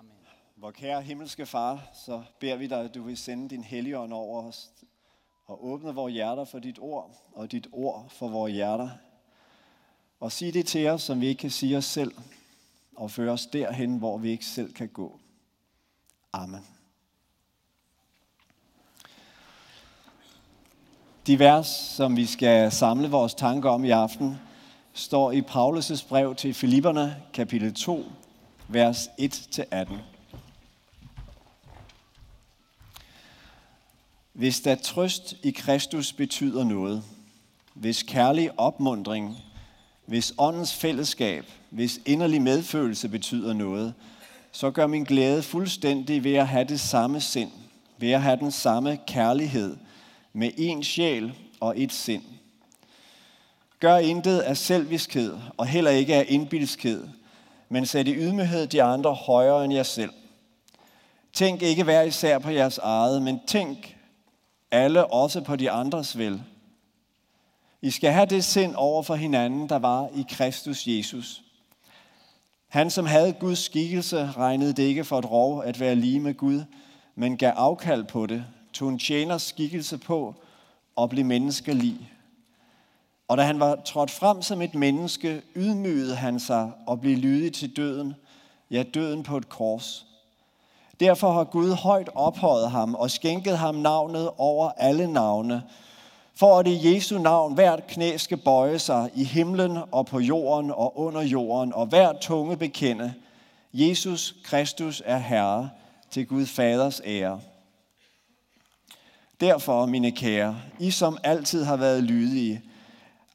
Amen. Hvor kære himmelske far, så beder vi dig, at du vil sende din helligånd over os og åbne vores hjerter for dit ord, og dit ord for vores hjerter. Og sig det til os, som vi ikke kan sige os selv, og føre os derhen, hvor vi ikke selv kan gå. Amen. De vers, som vi skal samle vores tanker om i aften, står i Paulus' brev til Filipperne, kapitel 2, vers 1-18. Hvis der trøst i Kristus betyder noget, hvis kærlig opmundring, hvis åndens fællesskab, hvis inderlig medfølelse betyder noget, så gør min glæde fuldstændig ved at have det samme sind, ved at have den samme kærlighed, med en sjæl og et sind. Gør intet af selviskhed, og heller ikke af indbilskhed, men sæt i ydmyghed de andre højere end jer selv. Tænk ikke hver især på jeres eget, men tænk alle også på de andres vel. I skal have det sind over for hinanden, der var i Kristus Jesus. Han, som havde Guds skikkelse, regnede det ikke for et rov at være lige med Gud, men gav afkald på det, tog en tjeners skikkelse på og blev menneskelig. Og da han var trådt frem som et menneske, ydmygede han sig og blev lydig til døden, ja døden på et kors. Derfor har Gud højt ophøjet ham og skænket ham navnet over alle navne, for at i Jesu navn hvert knæ skal bøje sig i himlen og på jorden og under jorden, og hver tunge bekende, Jesus Kristus er Herre til Gud Faders ære. Derfor, mine kære, I som altid har været lydige,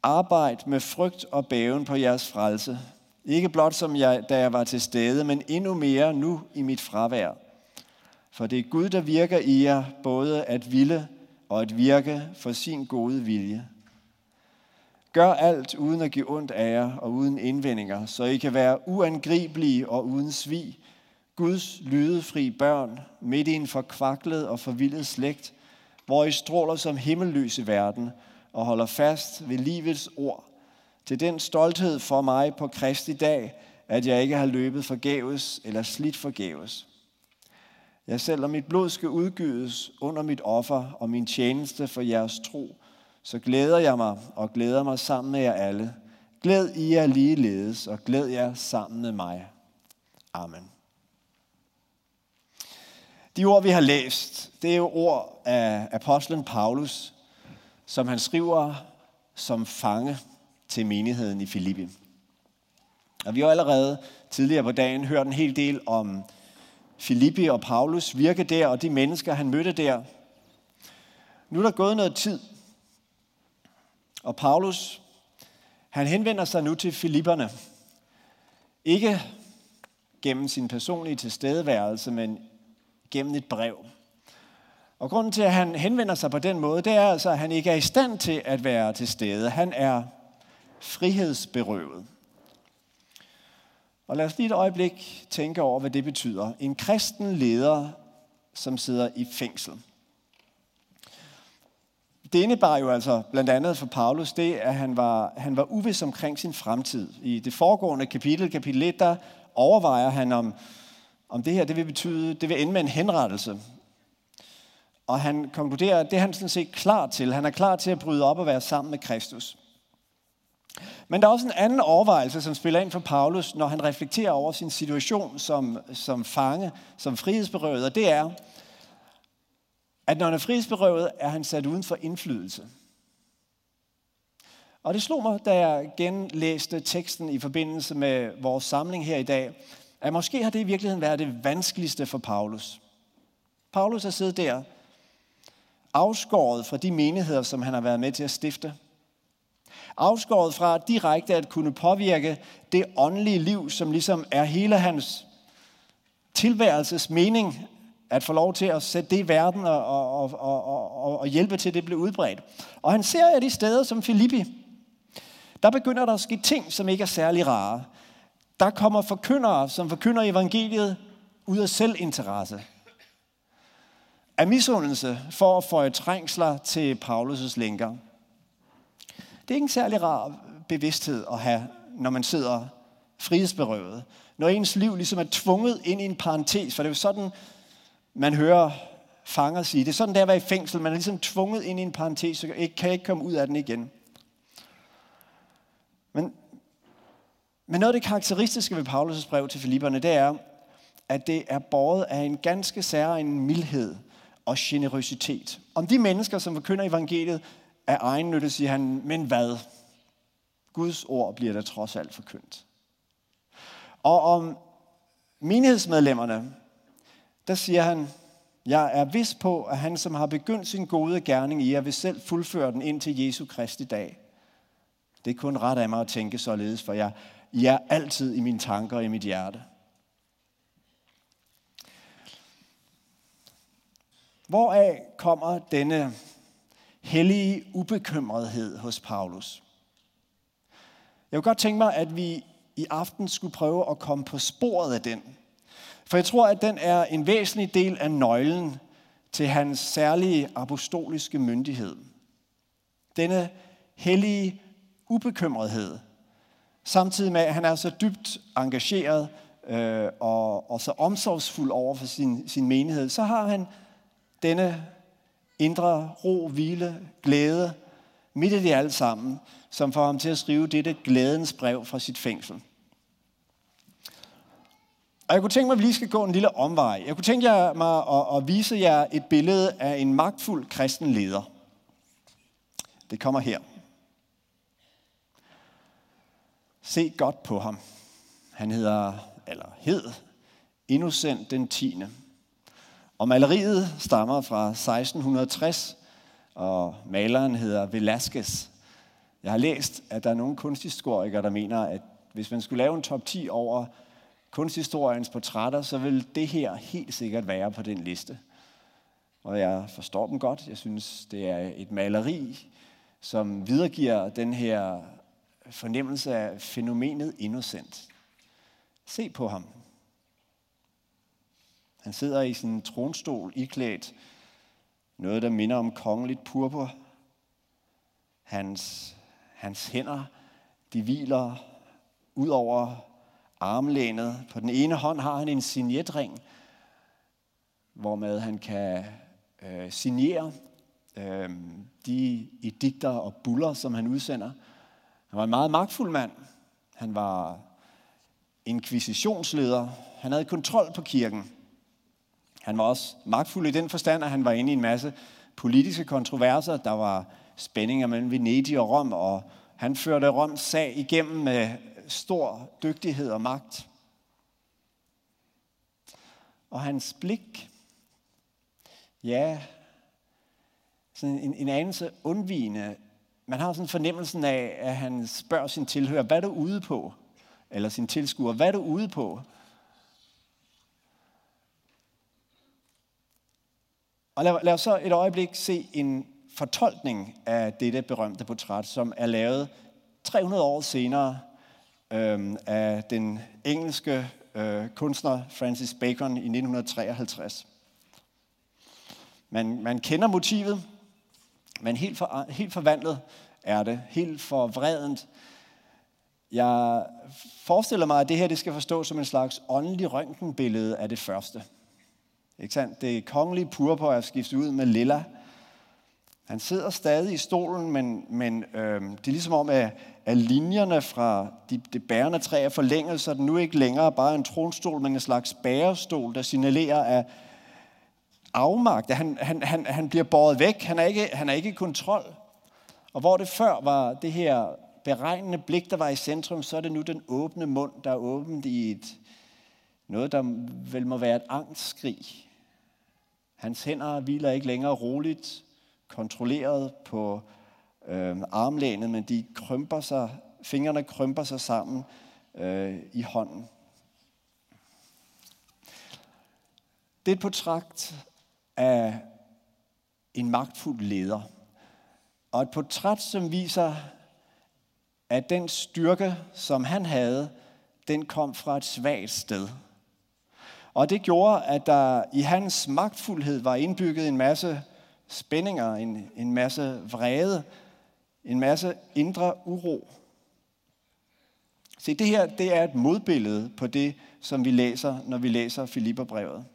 arbejd med frygt og bæven på jeres frelse. Ikke blot som jeg, da jeg var til stede, men endnu mere nu i mit fravær. For det er Gud, der virker i jer, både at ville og at virke for sin gode vilje. Gør alt uden at give ondt af jer og uden indvendinger, så I kan være uangribelige og uden svig, Guds lydefri børn midt i en forkvaklet og forvildet slægt, hvor I stråler som himmellys i verden og holder fast ved livets ord, til den stolthed for mig på Kristi dag, at jeg ikke har løbet forgæves eller slidt forgæves. Ja, selvom mit blod skal udgydes under mit offer og min tjeneste for jeres tro, så glæder jeg mig og glæder mig sammen med jer alle. Glæd I jer ligeledes, og glæd jer sammen med mig. Amen. De ord, vi har læst, det er jo ord af apostlen Paulus, som han skriver som fange til menigheden i Filippi. Og vi har allerede tidligere på dagen hørt en hel del om Filippi og Paulus virke der, og de mennesker, han mødte der. Nu er der gået noget tid, og Paulus, han henvender sig nu til Filipperne. Ikke gennem sin personlige tilstedeværelse, men gennem et brev. Og grunden til, at han henvender sig på den måde, det er altså, at han ikke er i stand til at være til stede. Han er frihedsberøvet. Og lad os lige et øjeblik tænke over, hvad det betyder. En kristen leder, som sidder i fængsel. Det indebar jo altså blandt andet for Paulus det, at han var, han var uvis omkring sin fremtid. I det foregående kapitel, kapitel 1, der overvejer han, om, om det her det vil betyde, det vil ende med en henrettelse. Og han konkluderer, at det er han sådan set klar til. Han er klar til at bryde op og være sammen med Kristus. Men der er også en anden overvejelse, som spiller ind for Paulus, når han reflekterer over sin situation som, som fange, som frihedsberøvet, og det er, at når han er frihedsberøvet, er han sat uden for indflydelse. Og det slog mig, da jeg genlæste teksten i forbindelse med vores samling her i dag, at måske har det i virkeligheden været det vanskeligste for Paulus. Paulus har siddet der, afskåret fra de menigheder, som han har været med til at stifte – afskåret fra direkte at kunne påvirke det åndelige liv, som ligesom er hele hans tilværelses mening, at få lov til at sætte det i verden og, og, og, og, og hjælpe til, at det bliver udbredt. Og han ser, at de steder som Filippi, der begynder der at ske ting, som ikke er særlig rare. Der kommer forkyndere, som forkynder evangeliet ud af selvinteresse. Af misundelse for at få trængsler til Paulus' lænker. Det er ikke en særlig rar bevidsthed at have, når man sidder frihedsberøvet. Når ens liv ligesom er tvunget ind i en parentes, for det er jo sådan, man hører fanger sige. Det er sådan, det er at være i fængsel. Man er ligesom tvunget ind i en parentes, så kan kan ikke komme ud af den igen. Men, men noget af det karakteristiske ved Paulus' brev til Filipperne, det er, at det er båret af en ganske særlig mildhed og generøsitet. Om de mennesker, som forkynder evangeliet af egen nytte, siger han, men hvad? Guds ord bliver der trods alt forkyndt. Og om menighedsmedlemmerne, der siger han, jeg er vis på, at han, som har begyndt sin gode gerning i jer, vil selv fuldføre den ind til Jesu Kristi dag. Det er kun ret af mig at tænke således, for jeg, I er altid i mine tanker og i mit hjerte. Hvoraf kommer denne hellige ubekymrethed hos Paulus? Jeg kunne godt tænke mig, at vi i aften skulle prøve at komme på sporet af den. For jeg tror, at den er en væsentlig del af nøglen til hans særlige apostoliske myndighed. Denne hellige ubekymrethed, samtidig med, at han er så dybt engageret øh, og, og så omsorgsfuld over for sin, sin menighed, så har han denne indre ro, hvile, glæde, midt i det alt sammen, som får ham til at skrive dette glædens brev fra sit fængsel. Og jeg kunne tænke mig, at vi lige skal gå en lille omvej. Jeg kunne tænke mig at, at vise jer et billede af en magtfuld kristen leder. Det kommer her. Se godt på ham. Han hedder, eller hed, Innocent den 10. Og maleriet stammer fra 1660, og maleren hedder Velázquez. Jeg har læst, at der er nogle kunsthistorikere, der mener, at hvis man skulle lave en top 10 over kunsthistoriens portrætter, så vil det her helt sikkert være på den liste. Og jeg forstår dem godt. Jeg synes, det er et maleri, som videregiver den her fornemmelse af fænomenet innocent. Se på ham. Han sidder i sin tronstol iklædt noget, der minder om kongeligt purpur. Hans, hans hænder, de hviler ud over armlænet. På den ene hånd har han en signetring, hvormed han kan øh, signere øh, de edikter og buller, som han udsender. Han var en meget magtfuld mand. Han var inkvisitionsleder. Han havde kontrol på kirken. Han var også magtfuld i den forstand, at han var inde i en masse politiske kontroverser. Der var spændinger mellem Venedig og Rom, og han førte Roms sag igennem med stor dygtighed og magt. Og hans blik, ja, sådan en, en anelse undvigende. Man har sådan fornemmelsen af, at han spørger sin tilhører, hvad er du ude på? Eller sin tilskuer, hvad er du ude på? Og lad, lad os så et øjeblik se en fortolkning af dette berømte portræt, som er lavet 300 år senere øh, af den engelske øh, kunstner Francis Bacon i 1953. Man, man kender motivet, men helt, for, helt forvandlet er det, helt forvredent. Jeg forestiller mig, at det her det skal forstås som en slags åndelig røntgenbillede af det første. Ikke sandt? Det kongelige purpur er skiftet ud med lilla. Han sidder stadig i stolen, men, men øh, det er ligesom om, at, at linjerne fra de, det bærende træ er forlænget, så den nu ikke længere bare en tronstol, men en slags bærestol, der signalerer af afmagt. Han, han, han, han bliver båret væk. Han er, ikke, han er ikke i kontrol. Og hvor det før var det her beregnende blik, der var i centrum, så er det nu den åbne mund, der er åbent i et, noget, der vel må være et angstskrig. Hans hænder hviler ikke længere roligt, kontrolleret på øh, armlænet, men de krymper sig, fingrene krymper sig sammen øh, i hånden. Det er et portræt af en magtfuld leder. Og et portræt, som viser, at den styrke, som han havde, den kom fra et svagt sted. Og det gjorde, at der i hans magtfuldhed var indbygget en masse spændinger, en, en masse vrede, en masse indre uro. Se, det her det er et modbillede på det, som vi læser, når vi læser Filipperbrevet.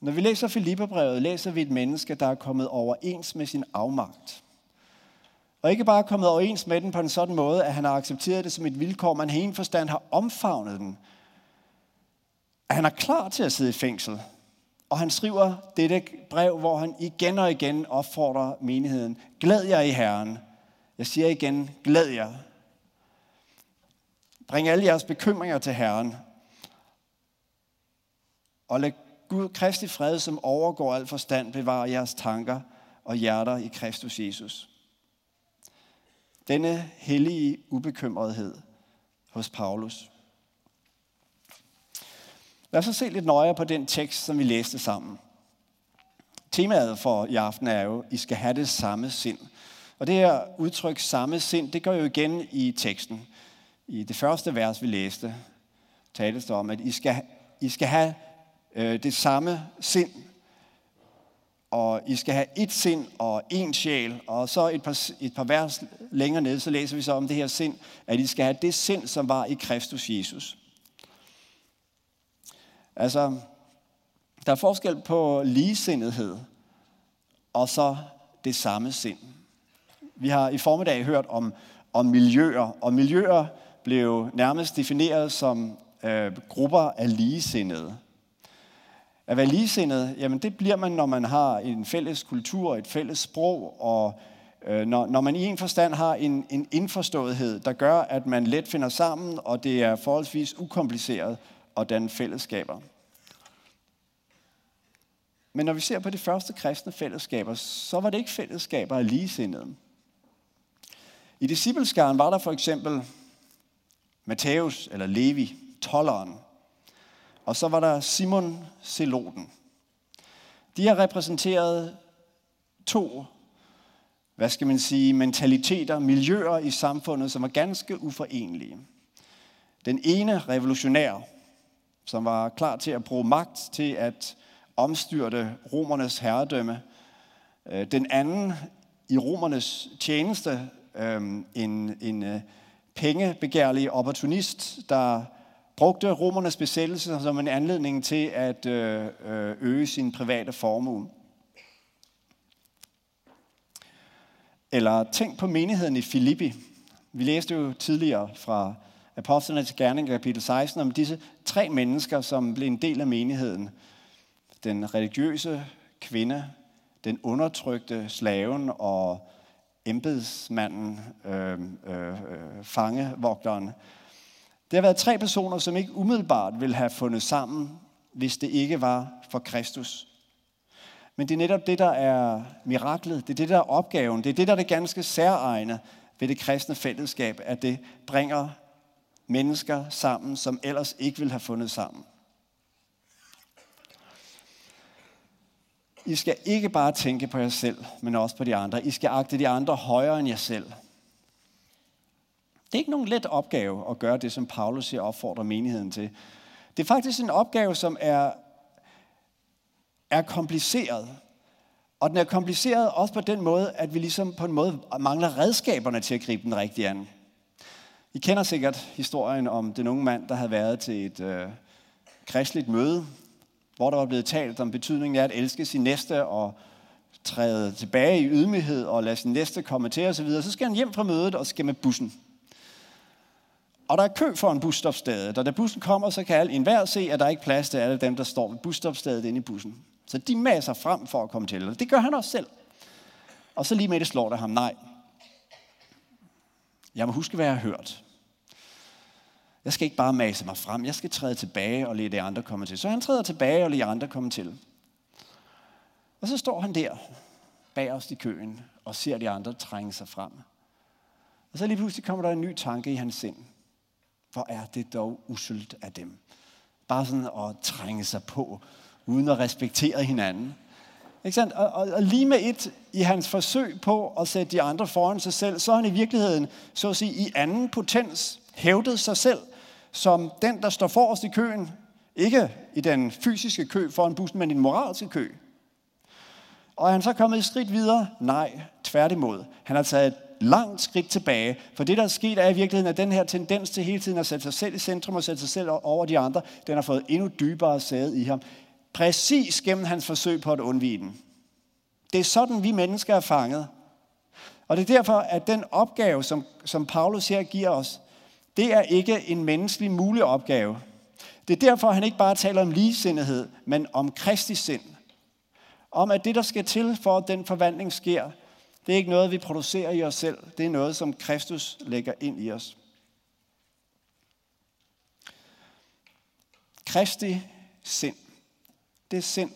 Når vi læser Filipperbrevet, læser vi et menneske, der er kommet overens med sin afmagt. Og ikke bare kommet overens med den på en sådan måde, at han har accepteret det som et vilkår, men i en forstand har omfavnet den. At han er klar til at sidde i fængsel. Og han skriver dette brev, hvor han igen og igen opfordrer menigheden. Glæd jer i Herren. Jeg siger igen, glæd jer. Bring alle jeres bekymringer til Herren. Og lad Gud Kristi fred, som overgår al forstand, bevare jeres tanker og hjerter i Kristus Jesus. Denne hellige ubekymrethed hos Paulus. Lad os så se lidt nøjere på den tekst, som vi læste sammen. Temaet for i aften er jo, I skal have det samme sind. Og det her udtryk samme sind, det går jo igen i teksten. I det første vers, vi læste, tales der om, at I skal, I skal have øh, det samme sind, og I skal have et sind og en sjæl. Og så et par, et par vers længere nede, så læser vi så om det her sind, at I skal have det sind, som var i Kristus Jesus. Altså, der er forskel på ligesindethed og så det samme sind. Vi har i formiddag hørt om, om miljøer, og miljøer blev nærmest defineret som øh, grupper af ligesindede. At være ligesindet, jamen det bliver man, når man har en fælles kultur, et fælles sprog, og øh, når, når man i en forstand har en, en indforståethed, der gør, at man let finder sammen, og det er forholdsvis ukompliceret og danne fællesskaber. Men når vi ser på de første kristne fællesskaber, så var det ikke fællesskaber af ligesindede. I discipleskaren var der for eksempel Matthæus eller Levi, tolleren, og så var der Simon Zeloten. De har repræsenteret to, hvad skal man sige, mentaliteter, miljøer i samfundet, som var ganske uforenelige. Den ene revolutionær, som var klar til at bruge magt til at omstyrte romernes herredømme. Øh, den anden i romernes tjeneste, øh, en, en øh, pengebegærlig opportunist, der brugte romernes besættelse som en anledning til at øge sin private formue. Eller tænk på menigheden i Filippi. Vi læste jo tidligere fra Apostlenes Gerning, kapitel 16, om disse tre mennesker, som blev en del af menigheden den religiøse kvinde, den undertrykte slaven og embedsmanden, øhm, øh, øh, fangevogteren. Det har været tre personer, som ikke umiddelbart ville have fundet sammen, hvis det ikke var for Kristus. Men det er netop det, der er miraklet. Det er det, der er opgaven. Det er det, der er det ganske særegne ved det kristne fællesskab, at det bringer mennesker sammen, som ellers ikke ville have fundet sammen. I skal ikke bare tænke på jer selv, men også på de andre. I skal agte de andre højere end jer selv. Det er ikke nogen let opgave at gøre det, som Paulus siger opfordrer menigheden til. Det er faktisk en opgave, som er, er kompliceret. Og den er kompliceret også på den måde, at vi ligesom på en måde mangler redskaberne til at gribe den rigtige an. I kender sikkert historien om den unge mand, der havde været til et øh, kristligt møde, hvor der var blevet talt om betydningen af at elske sin næste og træde tilbage i ydmyghed og lade sin næste komme til osv., så skal han hjem fra mødet og skal med bussen. Og der er kø for en busstopstedet, og da bussen kommer, så kan alle enhver se, at der ikke er plads til alle dem, der står ved busstopstedet inde i bussen. Så de maser frem for at komme til, og det gør han også selv. Og så lige med det slår det ham, nej. Jeg må huske, hvad jeg har hørt. Jeg skal ikke bare mase mig frem, jeg skal træde tilbage og lade de andre komme til. Så han træder tilbage og lader de andre komme til. Og så står han der bag os i køen og ser de andre trænge sig frem. Og så lige pludselig kommer der en ny tanke i hans sind. Hvor er det dog uselt af dem. Bare sådan at trænge sig på, uden at respektere hinanden. Ikke sandt? Og, og, og lige med et i hans forsøg på at sætte de andre foran sig selv, så har han i virkeligheden, så at sige, i anden potens hævdet sig selv som den, der står forrest i køen. Ikke i den fysiske kø foran bussen, men i den moralske kø. Og er han så kommet et skridt videre? Nej, tværtimod. Han har taget et langt skridt tilbage. For det, der er sket, er i virkeligheden, at den her tendens til hele tiden at sætte sig selv i centrum og sætte sig selv over de andre, den har fået endnu dybere sæde i ham. Præcis gennem hans forsøg på at undvige den. Det er sådan, vi mennesker er fanget. Og det er derfor, at den opgave, som, som Paulus her giver os, det er ikke en menneskelig mulig opgave. Det er derfor, han ikke bare taler om ligesindighed, men om Kristi sind. Om at det, der skal til for, at den forvandling sker, det er ikke noget, vi producerer i os selv. Det er noget, som Kristus lægger ind i os. Kristi sind. Det sind,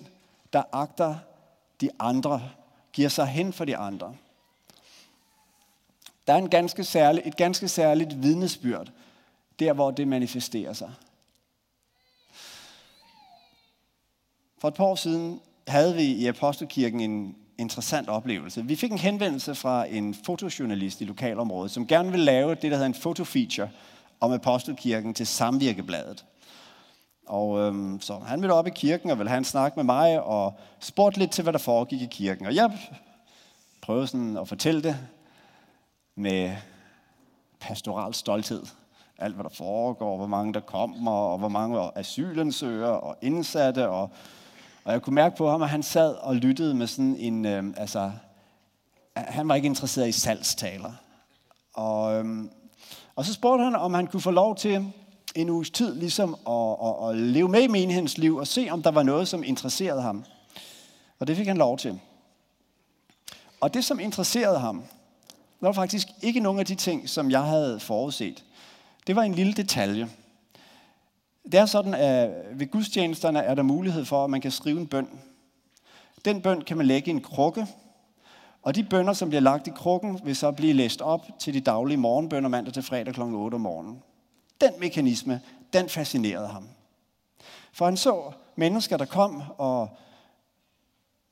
der agter de andre, giver sig hen for de andre. Der er en ganske særlig, et ganske særligt vidnesbyrd, der hvor det manifesterer sig. For et par år siden havde vi i Apostelkirken en interessant oplevelse. Vi fik en henvendelse fra en fotojournalist i lokalområdet, som gerne ville lave det, der hedder en fotofeature om Apostelkirken til Samvirkebladet. Og øhm, så han ville op i kirken og ville have en snak med mig og spurgte lidt til, hvad der foregik i kirken. Og jeg prøvede sådan at fortælle det med pastoral stolthed. Alt, hvad der foregår, hvor mange der kommer, og hvor mange asylansøgere og indsatte. Og, og jeg kunne mærke på ham, at han sad og lyttede med sådan en... Øhm, altså, han var ikke interesseret i salgstaler. Og, øhm, og så spurgte han, om han kunne få lov til en uges tid ligesom at, at, at leve med i menighedens liv og se, om der var noget, som interesserede ham. Og det fik han lov til. Og det, som interesserede ham, var faktisk ikke nogen af de ting, som jeg havde forudset. Det var en lille detalje. Det er sådan, at ved gudstjenesterne er der mulighed for, at man kan skrive en bøn. Den bøn kan man lægge i en krukke, og de bønder, som bliver lagt i krukken, vil så blive læst op til de daglige morgenbønder mandag til fredag kl. 8 om morgenen. Den mekanisme, den fascinerede ham. For han så mennesker, der kom og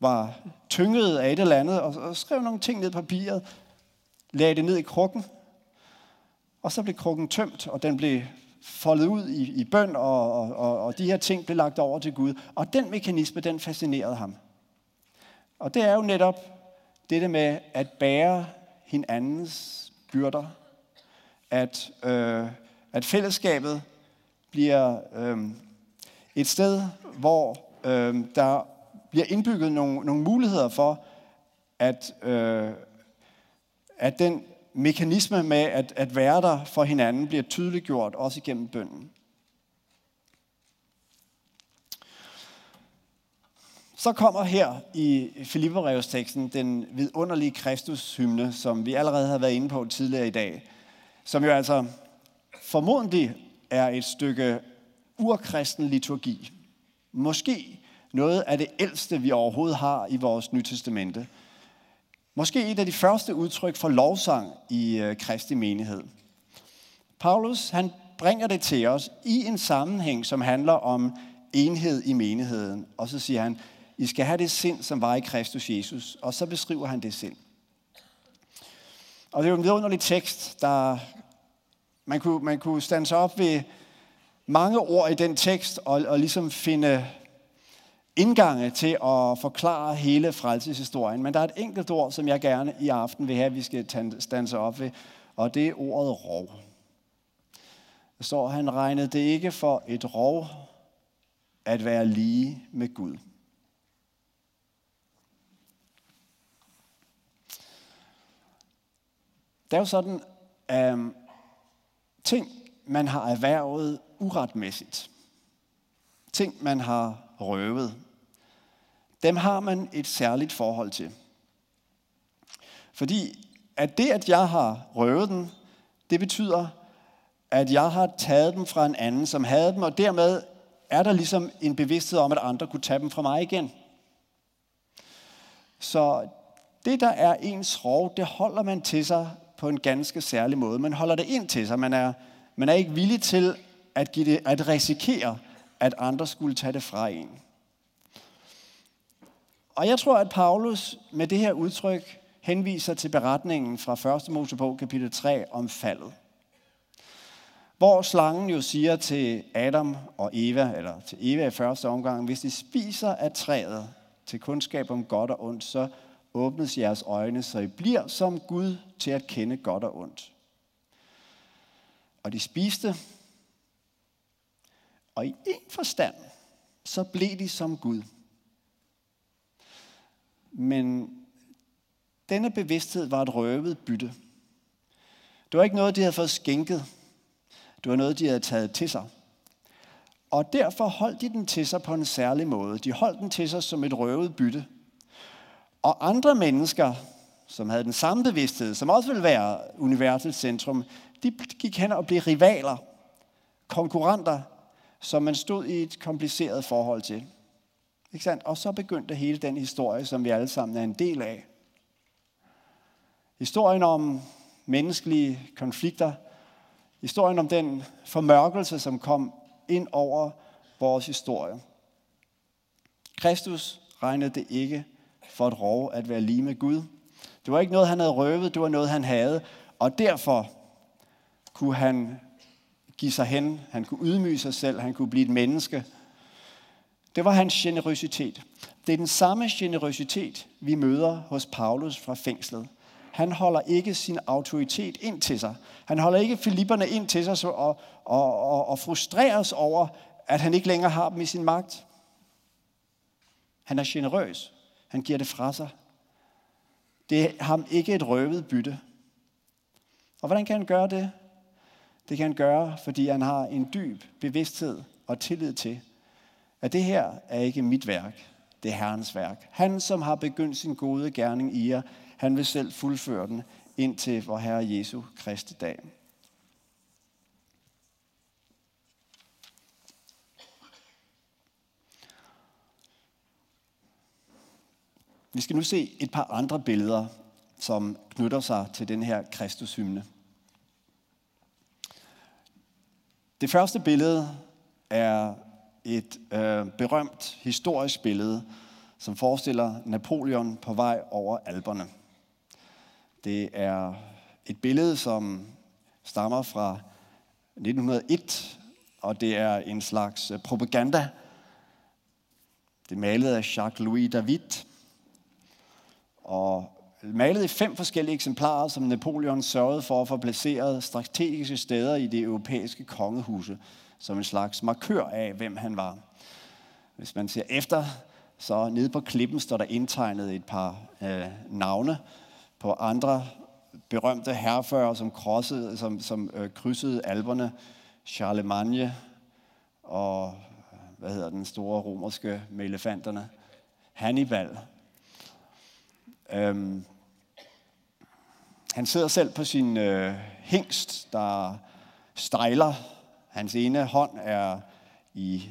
var tynget af et eller andet, og skrev nogle ting ned på papiret, lagde det ned i krukken, og så blev krukken tømt, og den blev foldet ud i, i bøn, og, og, og de her ting blev lagt over til Gud. Og den mekanisme, den fascinerede ham. Og det er jo netop det med at bære hinandens byrder. At, øh, at fællesskabet bliver øh, et sted, hvor øh, der bliver indbygget nogle, nogle muligheder for, at, øh, at den mekanisme med at, at være der for hinanden bliver tydeliggjort også igennem bønden. Så kommer her i Filipperevs teksten den vidunderlige Kristus-hymne, som vi allerede har været inde på tidligere i dag, som jo altså formodentlig er et stykke urkristen liturgi. Måske noget af det ældste, vi overhovedet har i vores Nytestamente. Måske et af de første udtryk for lovsang i øh, menighed. Paulus han bringer det til os i en sammenhæng, som handler om enhed i menigheden. Og så siger han, I skal have det sind, som var i Kristus Jesus. Og så beskriver han det sind. Og det er jo en vidunderlig tekst, der man kunne, man kunne stande sig op ved mange ord i den tekst og, og ligesom finde indgange til at forklare hele frelseshistorien. Men der er et enkelt ord, som jeg gerne i aften vil have, at vi skal stanse op ved, og det er ordet rov. Der står, han regnede det ikke for et rov at være lige med Gud. Det er jo sådan, øhm, ting, man har erhvervet uretmæssigt, ting, man har røvet, dem har man et særligt forhold til. Fordi at det, at jeg har røvet dem, det betyder, at jeg har taget dem fra en anden, som havde dem, og dermed er der ligesom en bevidsthed om, at andre kunne tage dem fra mig igen. Så det, der er ens rov, det holder man til sig på en ganske særlig måde. Man holder det ind til sig. Man er, man er ikke villig til at, give det, at risikere, at andre skulle tage det fra en. Og jeg tror, at Paulus med det her udtryk henviser til beretningen fra 1. Mosebog kapitel 3 om faldet. Hvor slangen jo siger til Adam og Eva, eller til Eva i første omgang, hvis de spiser af træet til kundskab om godt og ondt, så åbnes jeres øjne, så I bliver som Gud til at kende godt og ondt. Og de spiste, og i en forstand, så blev de som Gud. Men denne bevidsthed var et røvet bytte. Det var ikke noget, de havde fået skænket. Det var noget, de havde taget til sig. Og derfor holdt de den til sig på en særlig måde. De holdt den til sig som et røvet bytte. Og andre mennesker, som havde den samme bevidsthed, som også ville være universets centrum, de gik hen og blev rivaler, konkurrenter, som man stod i et kompliceret forhold til. Ikke sandt? Og så begyndte hele den historie, som vi alle sammen er en del af. Historien om menneskelige konflikter, historien om den formørkelse, som kom ind over vores historie. Kristus regnede det ikke for et rov at være lige med Gud. Det var ikke noget, han havde røvet, det var noget, han havde. Og derfor kunne han give sig hen, han kunne ydmyge sig selv, han kunne blive et menneske. Det var hans generøsitet. Det er den samme generøsitet, vi møder hos Paulus fra fængslet. Han holder ikke sin autoritet ind til sig. Han holder ikke filipperne ind til sig og, og, og, og frustreres over, at han ikke længere har dem i sin magt. Han er generøs. Han giver det fra sig. Det er ham ikke et røvet bytte. Og hvordan kan han gøre det? Det kan han gøre, fordi han har en dyb bevidsthed og tillid til, at det her er ikke mit værk, det er Herrens værk. Han, som har begyndt sin gode gerning i jer, han vil selv fuldføre den indtil vor Herre Jesu Kristi dag. Vi skal nu se et par andre billeder, som knytter sig til den her Kristushymne. Det første billede er et øh, berømt historisk billede, som forestiller Napoleon på vej over alberne. Det er et billede, som stammer fra 1901, og det er en slags propaganda. Det er malet af Jacques-Louis David, og malet i fem forskellige eksemplarer, som Napoleon sørgede for at få placeret strategiske steder i det europæiske kongehuse, som en slags markør af, hvem han var. Hvis man ser efter, så nede på klippen står der indtegnet et par øh, navne på andre berømte herrefører, som, krossede, som, som øh, krydsede alberne. Charlemagne og øh, hvad hedder den store romerske med elefanterne? Hannibal. Øhm, han sidder selv på sin øh, hængst, der stejler. Hans ene hånd er i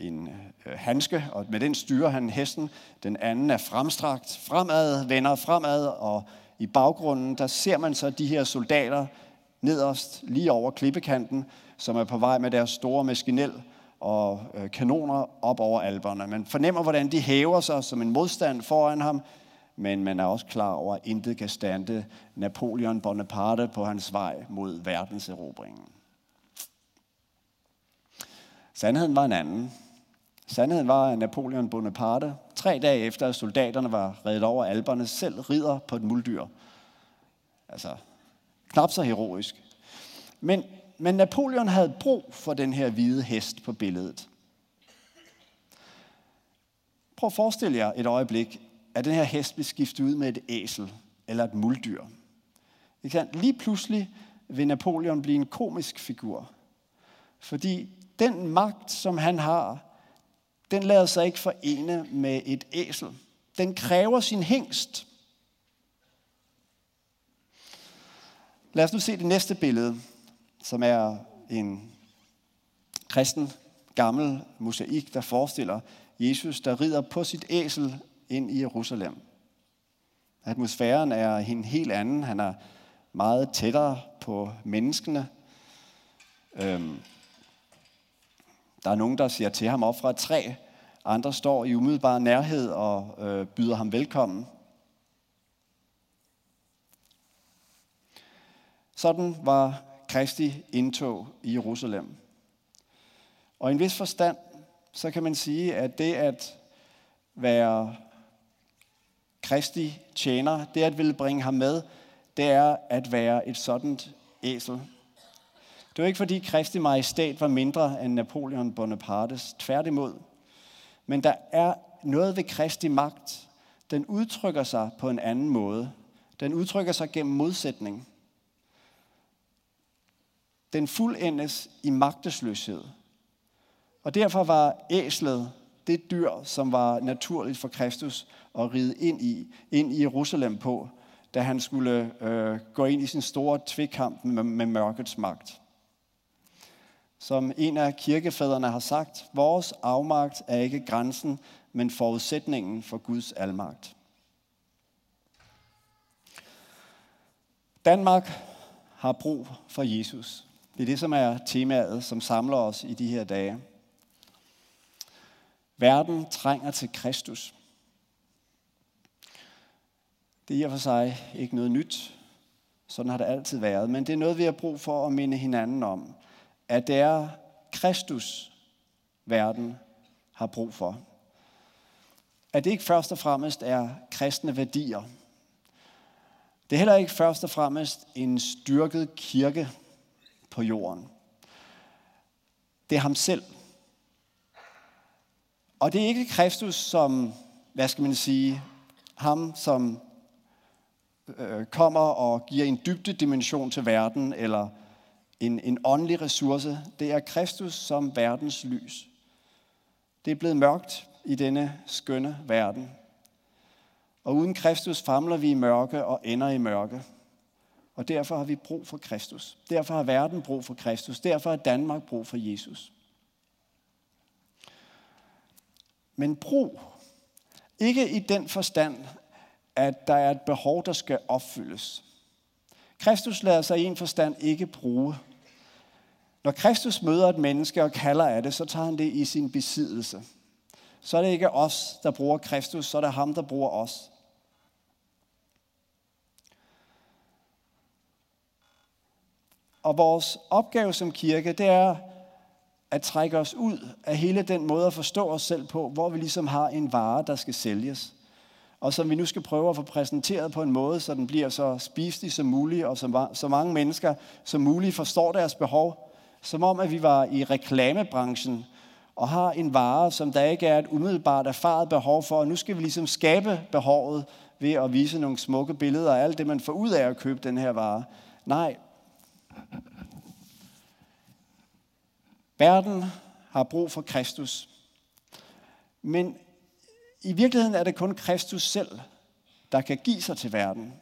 en øh, handske, og med den styrer han hesten. Den anden er fremstrakt fremad, vender fremad, og i baggrunden, der ser man så de her soldater nederst, lige over klippekanten, som er på vej med deres store maskinel og øh, kanoner op over alberne. Man fornemmer, hvordan de hæver sig som en modstand foran ham, men man er også klar over, at intet kan stande Napoleon Bonaparte på hans vej mod verdenserobringen. Sandheden var en anden. Sandheden var, at Napoleon Bonaparte, tre dage efter at soldaterne var reddet over alberne, selv rider på et muldyr. Altså, knap så heroisk. Men, men Napoleon havde brug for den her hvide hest på billedet. Prøv at forestille jer et øjeblik, at den her hest vil skifte ud med et æsel eller et muldyr. Lige pludselig vil Napoleon blive en komisk figur. Fordi den magt, som han har, den lader sig ikke forene med et æsel. Den kræver sin hængst. Lad os nu se det næste billede, som er en kristen gammel mosaik, der forestiller Jesus, der rider på sit æsel ind i Jerusalem. Atmosfæren er en helt anden. Han er meget tættere på menneskene. Øhm, der er nogen, der siger til ham op fra et træ. Andre står i umiddelbar nærhed og øh, byder ham velkommen. Sådan var Kristi indtog i Jerusalem. Og i en vis forstand, så kan man sige, at det at være Kristi tjener, det at ville bringe ham med, det er at være et sådan æsel. Det var ikke fordi Kristi majestæt var mindre end Napoleon Bonapartes, tværtimod. Men der er noget ved Kristi magt, den udtrykker sig på en anden måde. Den udtrykker sig gennem modsætning. Den fuldendes i magtesløshed. Og derfor var æslet det dyr, som var naturligt for Kristus at ride ind i, ind i Jerusalem på, da han skulle øh, gå ind i sin store tvekamp med, med mørkets magt. Som en af kirkefædrene har sagt, vores afmagt er ikke grænsen, men forudsætningen for Guds almagt. Danmark har brug for Jesus. Det er det, som er temaet, som samler os i de her dage. Verden trænger til Kristus. Det er i og for sig ikke noget nyt. Sådan har det altid været. Men det er noget, vi har brug for at minde hinanden om. At det er Kristus, verden har brug for. At det ikke først og fremmest er kristne værdier. Det er heller ikke først og fremmest en styrket kirke på jorden. Det er ham selv. Og det er ikke Kristus som, hvad skal man sige, ham som øh, kommer og giver en dybde dimension til verden, eller en, en åndelig ressource. Det er Kristus som verdens lys. Det er blevet mørkt i denne skønne verden. Og uden Kristus famler vi i mørke og ender i mørke. Og derfor har vi brug for Kristus. Derfor har verden brug for Kristus. Derfor har Danmark brug for Jesus. Men brug. Ikke i den forstand, at der er et behov, der skal opfyldes. Kristus lader sig i en forstand ikke bruge. Når Kristus møder et menneske og kalder af det, så tager han det i sin besiddelse. Så er det ikke os, der bruger Kristus, så er det ham, der bruger os. Og vores opgave som kirke, det er at trække os ud af hele den måde at forstå os selv på, hvor vi ligesom har en vare, der skal sælges. Og som vi nu skal prøve at få præsenteret på en måde, så den bliver så spiselig som muligt, og så, så mange mennesker som muligt forstår deres behov. Som om, at vi var i reklamebranchen, og har en vare, som der ikke er et umiddelbart erfaret behov for, og nu skal vi ligesom skabe behovet ved at vise nogle smukke billeder af alt det, man får ud af at købe den her vare. Nej, Verden har brug for Kristus. Men i virkeligheden er det kun Kristus selv, der kan give sig til verden.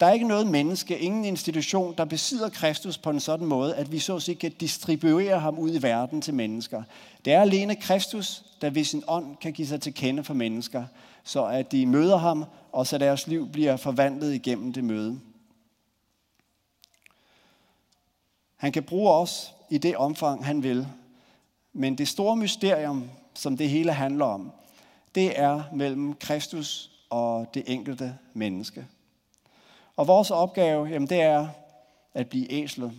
Der er ikke noget menneske, ingen institution, der besidder Kristus på en sådan måde, at vi så at kan distribuere ham ud i verden til mennesker. Det er alene Kristus, der ved sin ånd kan give sig til kende for mennesker, så at de møder ham, og så deres liv bliver forvandlet igennem det møde. Han kan bruge os i det omfang, han vil. Men det store mysterium, som det hele handler om, det er mellem Kristus og det enkelte menneske. Og vores opgave, jamen det er at blive æslet.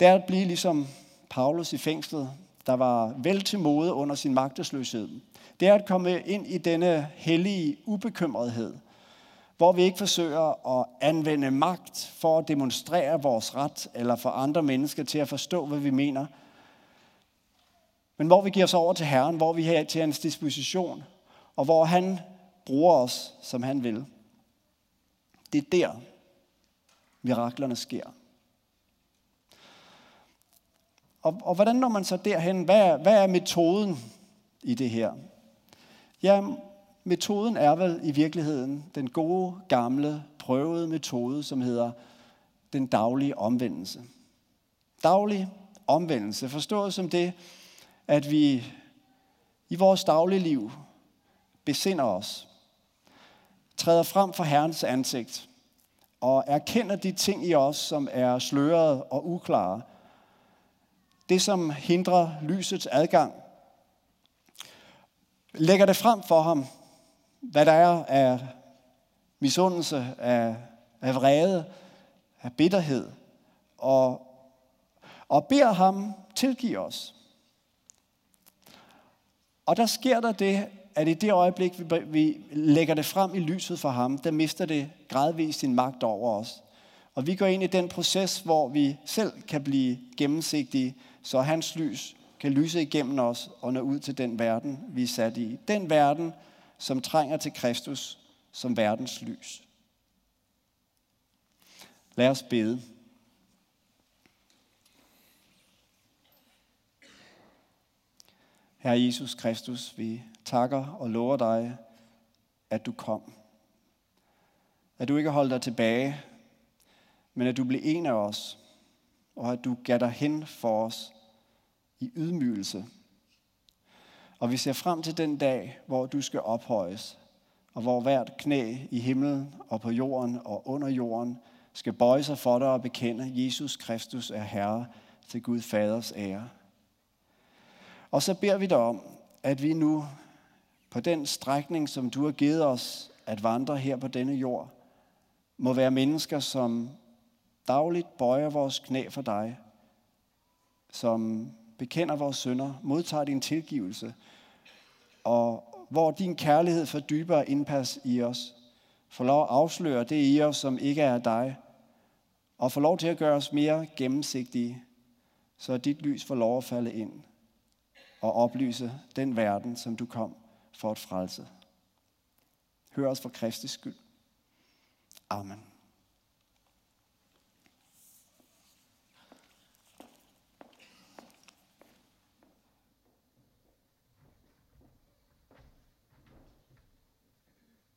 Det er at blive ligesom Paulus i fængslet, der var vel til mode under sin magtesløshed. Det er at komme ind i denne hellige ubekymrethed – hvor vi ikke forsøger at anvende magt for at demonstrere vores ret eller for andre mennesker til at forstå, hvad vi mener. Men hvor vi giver os over til Herren, hvor vi er til hans disposition, og hvor han bruger os, som han vil. Det er der, miraklerne sker. Og, og hvordan når man så derhen? Hvad er, hvad er metoden i det her? Ja, metoden er vel i virkeligheden den gode, gamle, prøvede metode, som hedder den daglige omvendelse. Daglig omvendelse, forstået som det, at vi i vores daglige liv besinder os, træder frem for Herrens ansigt og erkender de ting i os, som er slørede og uklare. Det, som hindrer lysets adgang. Lægger det frem for ham hvad der er af misundelse, af, af vrede, af bitterhed, og, og beder ham tilgive os. Og der sker der det, at i det øjeblik, vi, vi lægger det frem i lyset for ham, der mister det gradvist sin magt over os. Og vi går ind i den proces, hvor vi selv kan blive gennemsigtige, så hans lys kan lyse igennem os og nå ud til den verden, vi er sat i. Den verden, som trænger til Kristus som verdens lys. Lad os bede. Herre Jesus Kristus, vi takker og lover dig, at du kom. At du ikke holdt dig tilbage, men at du blev en af os, og at du gav dig hen for os i ydmygelse. Og vi ser frem til den dag, hvor du skal ophøjes, og hvor hvert knæ i himlen og på jorden og under jorden skal bøje sig for dig og bekende, Jesus Kristus er Herre til Gud Faders ære. Og så beder vi dig om, at vi nu på den strækning, som du har givet os at vandre her på denne jord, må være mennesker, som dagligt bøjer vores knæ for dig, som bekender vores synder, modtager din tilgivelse, og hvor din kærlighed får dybere indpas i os, får lov at afsløre det i os, som ikke er dig, og får lov til at gøre os mere gennemsigtige, så dit lys får lov at falde ind og oplyse den verden, som du kom for at frelse. Hør os for Kristi skyld. Amen.